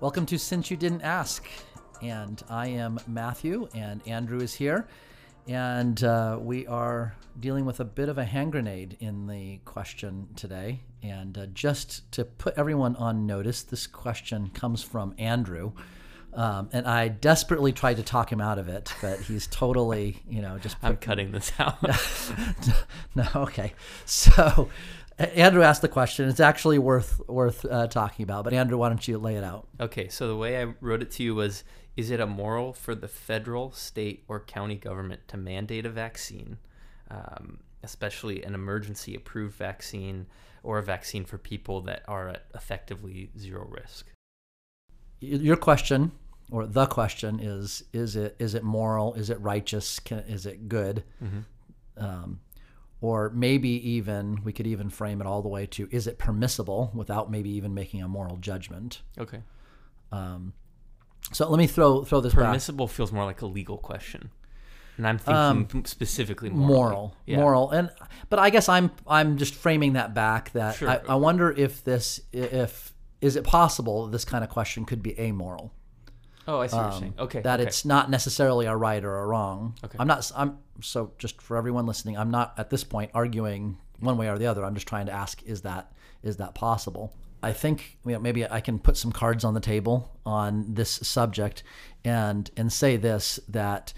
Welcome to Since You Didn't Ask. And I am Matthew, and Andrew is here. And uh, we are dealing with a bit of a hand grenade in the question today. And uh, just to put everyone on notice, this question comes from Andrew. Um, and I desperately tried to talk him out of it, but he's totally, you know, just. I'm cutting this out. no, okay. So, Andrew asked the question. It's actually worth worth uh, talking about. But Andrew, why don't you lay it out? okay, so the way I wrote it to you was Is it immoral for the federal, state, or county government to mandate a vaccine, um, especially an emergency approved vaccine or a vaccine for people that are at effectively zero risk? Your question, or the question, is: Is it is it moral? Is it righteous? Can, is it good? Um, or maybe even we could even frame it all the way to: Is it permissible without maybe even making a moral judgment? Okay. Um, so let me throw throw this back. Permissible feels more like a legal question. And I'm thinking specifically morally. Um, moral Yeah. moral and but i guess i'm i'm just framing that back that Sure. I, I wonder if this if is it possible this kind of question could be amoral Oh, I see what you're saying. Okay. Um, that okay. it's not necessarily a right or a wrong Okay. i'm not i'm so just for everyone listening i'm not at this point arguing one way or the other i'm just trying to ask is that is that possible i think you know, maybe i can put some cards on the table on this subject and and say this that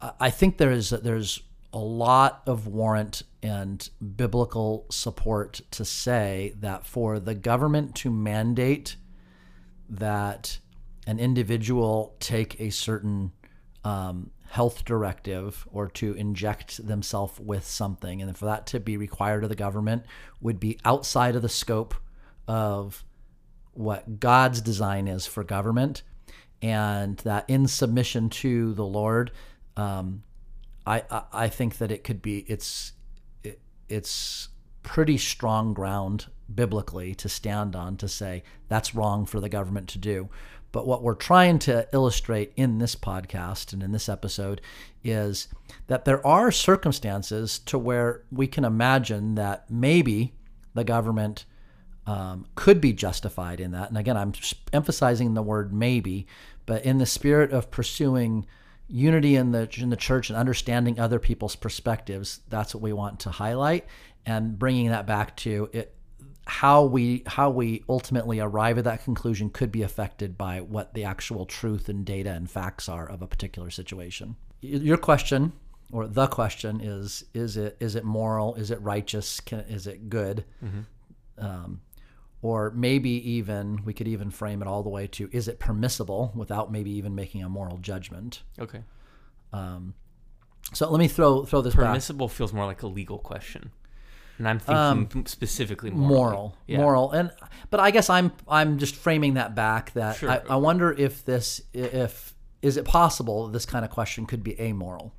I- I think there is there's a lot of warrant and biblical support to say that for the government to mandate that an individual take a certain um, health directive or to inject themselves with something, and for that to be required of the government would be outside of the scope of what God's design is for government, and that in submission to the Lord, um, I, I I think that it could be it's it, it's pretty strong ground biblically to stand on to say that's wrong for the government to do. But what we're trying to illustrate in this podcast and in this episode is that there are circumstances to where we can imagine that maybe the government um, could be justified in that. And again, I'm emphasizing the word maybe, but in the spirit of pursuing unity in the in the church and understanding other people's perspectives, that's what we want to highlight and bringing that back to it. How we how we ultimately arrive at that conclusion could be affected by what the actual truth and data and facts are of a particular situation. Your question or the question is is it is it moral? Is it righteous? Can, is it good? um, or maybe even we could even frame it all the way to is it permissible without maybe even making a moral judgment Okay. so let me throw throw this back Permissible feels more like a legal question. And I'm thinking specifically morally. Um, moral Yeah. moral and but i guess i'm i'm just framing that back that Sure. I, I wonder if this if is it possible this kind of question could be amoral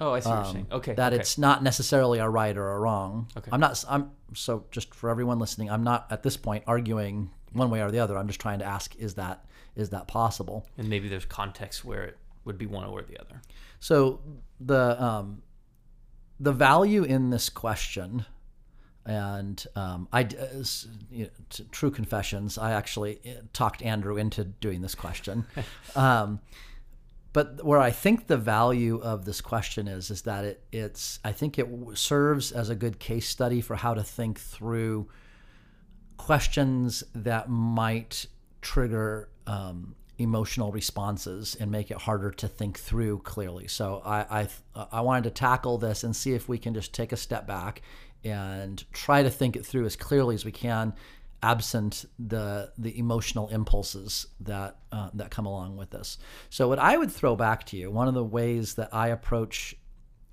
Oh, I see what you're saying. Okay. Um, that okay. it's not necessarily a right or a wrong. Okay. I'm not. I'm so just for everyone listening. I'm not at this point arguing one way or the other. I'm just trying to ask: is that is that possible? and maybe there's context where it would be one or the other. So the um, the value in this question, and um, I uh, you know, t- true confessions. I actually uh, talked Andrew into doing this question. um, but where I think the value of this question is is that it it's I think it serves as a good case study for how to think through questions that might trigger um, emotional responses and make it harder to think through clearly. So I, I I wanted to tackle this and see if we can just take a step back and try to think it through as clearly as we can, absent the the emotional impulses that uh, that come along with this. So what I would throw back to you, one of the ways that I approach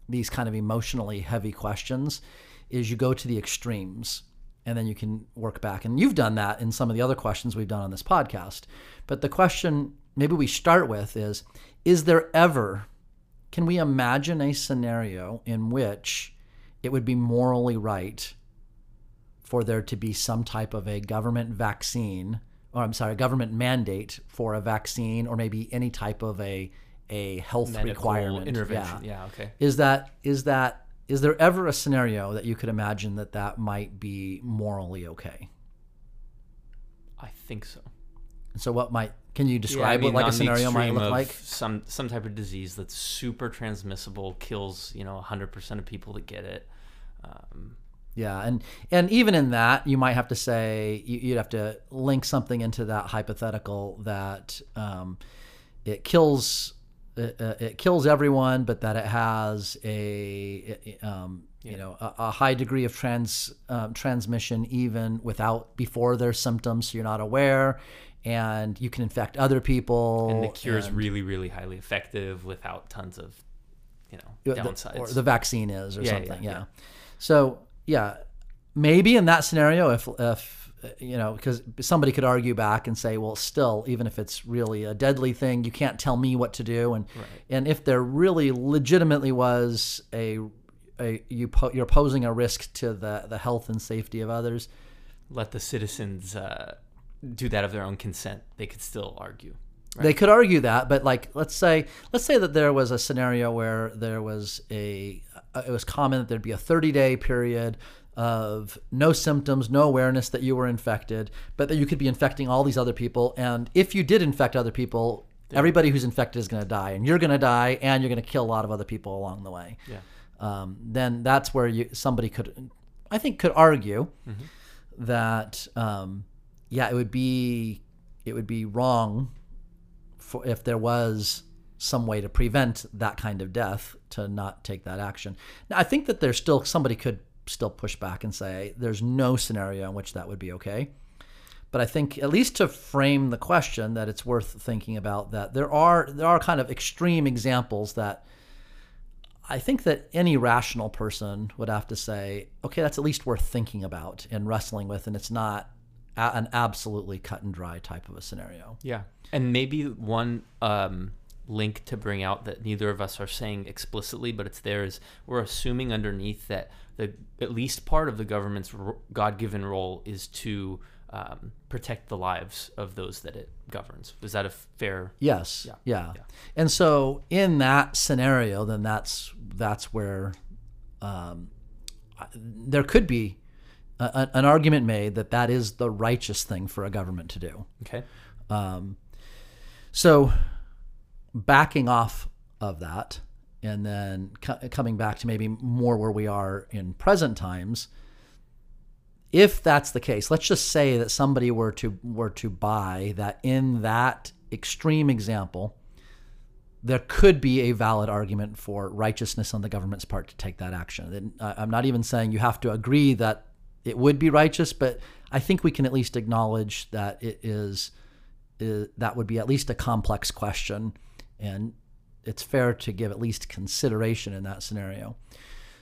these kind of emotionally heavy questions is you go to the extremes and then you can work back. And you've done that in some of the other questions we've done on this podcast. But the question maybe we start with is Is there ever, can we imagine a scenario in which it would be morally right for there to be some type of a government vaccine, or I'm sorry, a government mandate for a vaccine, or maybe any type of a a health Medical requirement intervention. Yeah. Yeah. Okay. Is that is that is there ever a scenario that you could imagine that that might be morally okay? I think so. So what might can you Yeah, I describe mean, what like a scenario might look like? Some some type of disease that's super transmissible, kills you know 100% of people that get it. Um, Yeah, and and even in that, you might have to say you, you'd have to link something into that hypothetical that um, it kills it, uh, it kills everyone, but that it has a um, you know a, a high degree of trans um, transmission even without before there's symptoms, so you're not aware, and you can infect other people. and the cure is really really highly effective without tons of you know the- downsides. or the vaccine is or Yeah, something. yeah, Yeah, yeah. So yeah, maybe in that scenario, if if you know, because somebody could argue back and say, well, still, even if it's really a deadly thing, you can't tell me what to do. And Right. and if there really legitimately was a a you po- you're posing a risk to the the health and safety of others, Let the citizens uh, do that of their own consent. They could still argue. They could argue that, but like let's say let's say that there was a scenario where there was a it was common that there'd be a 30 day period of no symptoms, no awareness that you were infected, but that you could be infecting all these other people and if you did infect other people, everybody who's infected is going to die and you're going to die and you're going to kill a lot of other people along the way. Yeah. Um, then that's where you somebody could I think could argue that um, yeah, it would be it would be wrong for if there was some way to prevent that kind of death to not take that action. Now, I think that there's still somebody could still push back and say there's no scenario in which that would be okay. But I think at least to frame the question that it's worth thinking about that there are there are kind of extreme examples that I think that any rational person would have to say, okay, that's at least worth thinking about and wrestling with, and it's not a- an absolutely cut and dry type of a scenario. Yeah. And maybe one um, link to bring out that neither of us are saying explicitly, but it's there is we're assuming underneath that the at least part of the government's God given role is to um, protect the lives of those that it governs. Is that a fair? Yes. Yeah. Yeah. Yeah. And so in that scenario, then that's that's where um, there could be a- an argument made that that is the righteous thing for a government to do. Okay. Um, so backing off of that, and then co- coming back to maybe more where we are in present times. If that's the case, let's just say that somebody were to were to buy that in that extreme example, there could be a valid argument for righteousness on the government's part to take that action. I- uh, I'm not even saying you have to agree that it would be righteous, but I think we can at least acknowledge that it is, is that would be at least a complex question, and it's fair to give at least consideration in that scenario.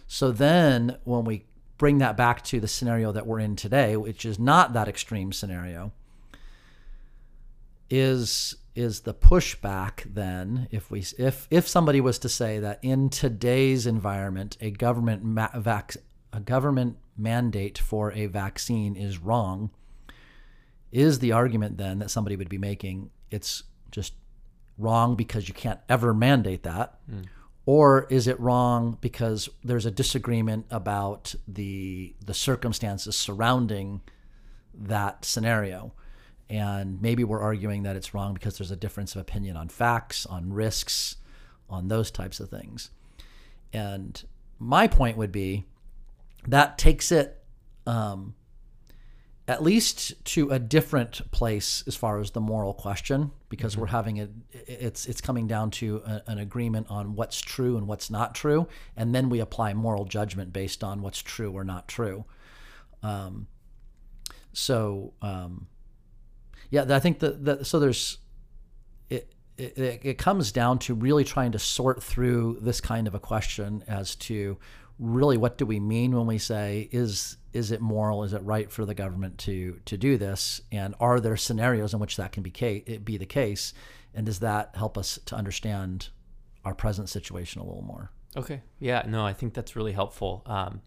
So then, when we bring that back to the scenario that we're in today, which is not that extreme scenario, is is the pushback then if we if if somebody was to say that in today's environment a government ma- vac, a government mandate for a vaccine is wrong is the argument then that somebody would be making it's just wrong because you can't ever mandate that? Or is it wrong because there's a disagreement about the the circumstances surrounding that scenario? And maybe we're arguing that it's wrong because there's a difference of opinion on facts on risks on those types of things. And my point would be that takes it um, at least to a different place as far as the moral question because we're having a it's it's coming down to a, an agreement on what's true and what's not true and then we apply moral judgment based on what's true or not true. Um, so um, yeah i think that, that so there's it, it it comes down to really trying to sort through this kind of a question as to really what do we mean when we say is is it moral is it right for the government to to do this and are there scenarios in which that can be ca- be the case and does that help us to understand our present situation a little more Okay. Yeah. No, I think that's really helpful. Um,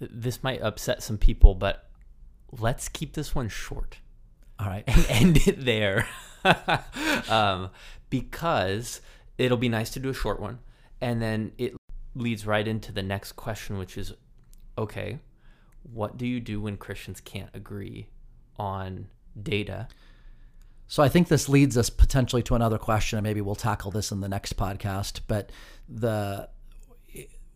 this might upset some people, but let's keep this one short. all right and end it there um, because it'll be nice to do a short one and then it leads right into the next question which is okay what do you do when christians can't agree on data So I think this leads us potentially to another question, and maybe we'll tackle this in the next podcast. But the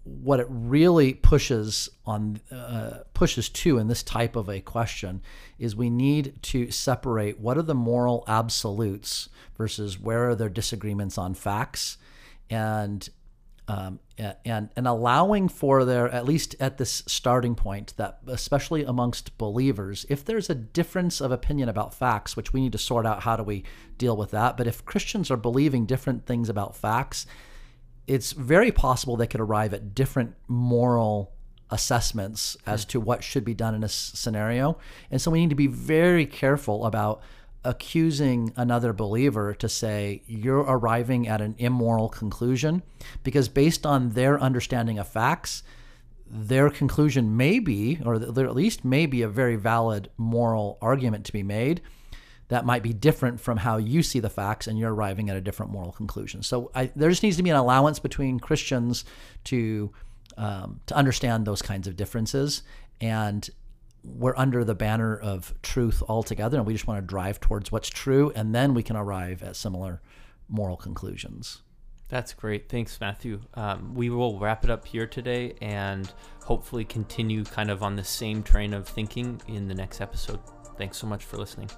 what it really pushes on uh, pushes to in this type of a question is we need to separate what are the moral absolutes versus where are there disagreements on facts and um, and and allowing for there at least at this starting point that especially amongst believers if there's a difference of opinion about facts which we need to sort out how do we deal with that but if christians are believing different things about facts it's very possible they could arrive at different moral assessments as to what should be done in a scenario. And so we need to be very careful about accusing another believer to say you're arriving at an immoral conclusion because based on their understanding of facts their conclusion may be or there at least may be a very valid moral argument to be made that might be different from how you see the facts and you're arriving at a different moral conclusion. So I, there just needs to be an allowance between christians to um, to understand those kinds of differences and we're under the banner of truth altogether and we just want to drive towards what's true and then we can arrive at similar moral conclusions. That's great. Thanks matthew. Um, we will wrap it up here today and hopefully continue kind of on the same train of thinking in the next episode. Thanks so much for listening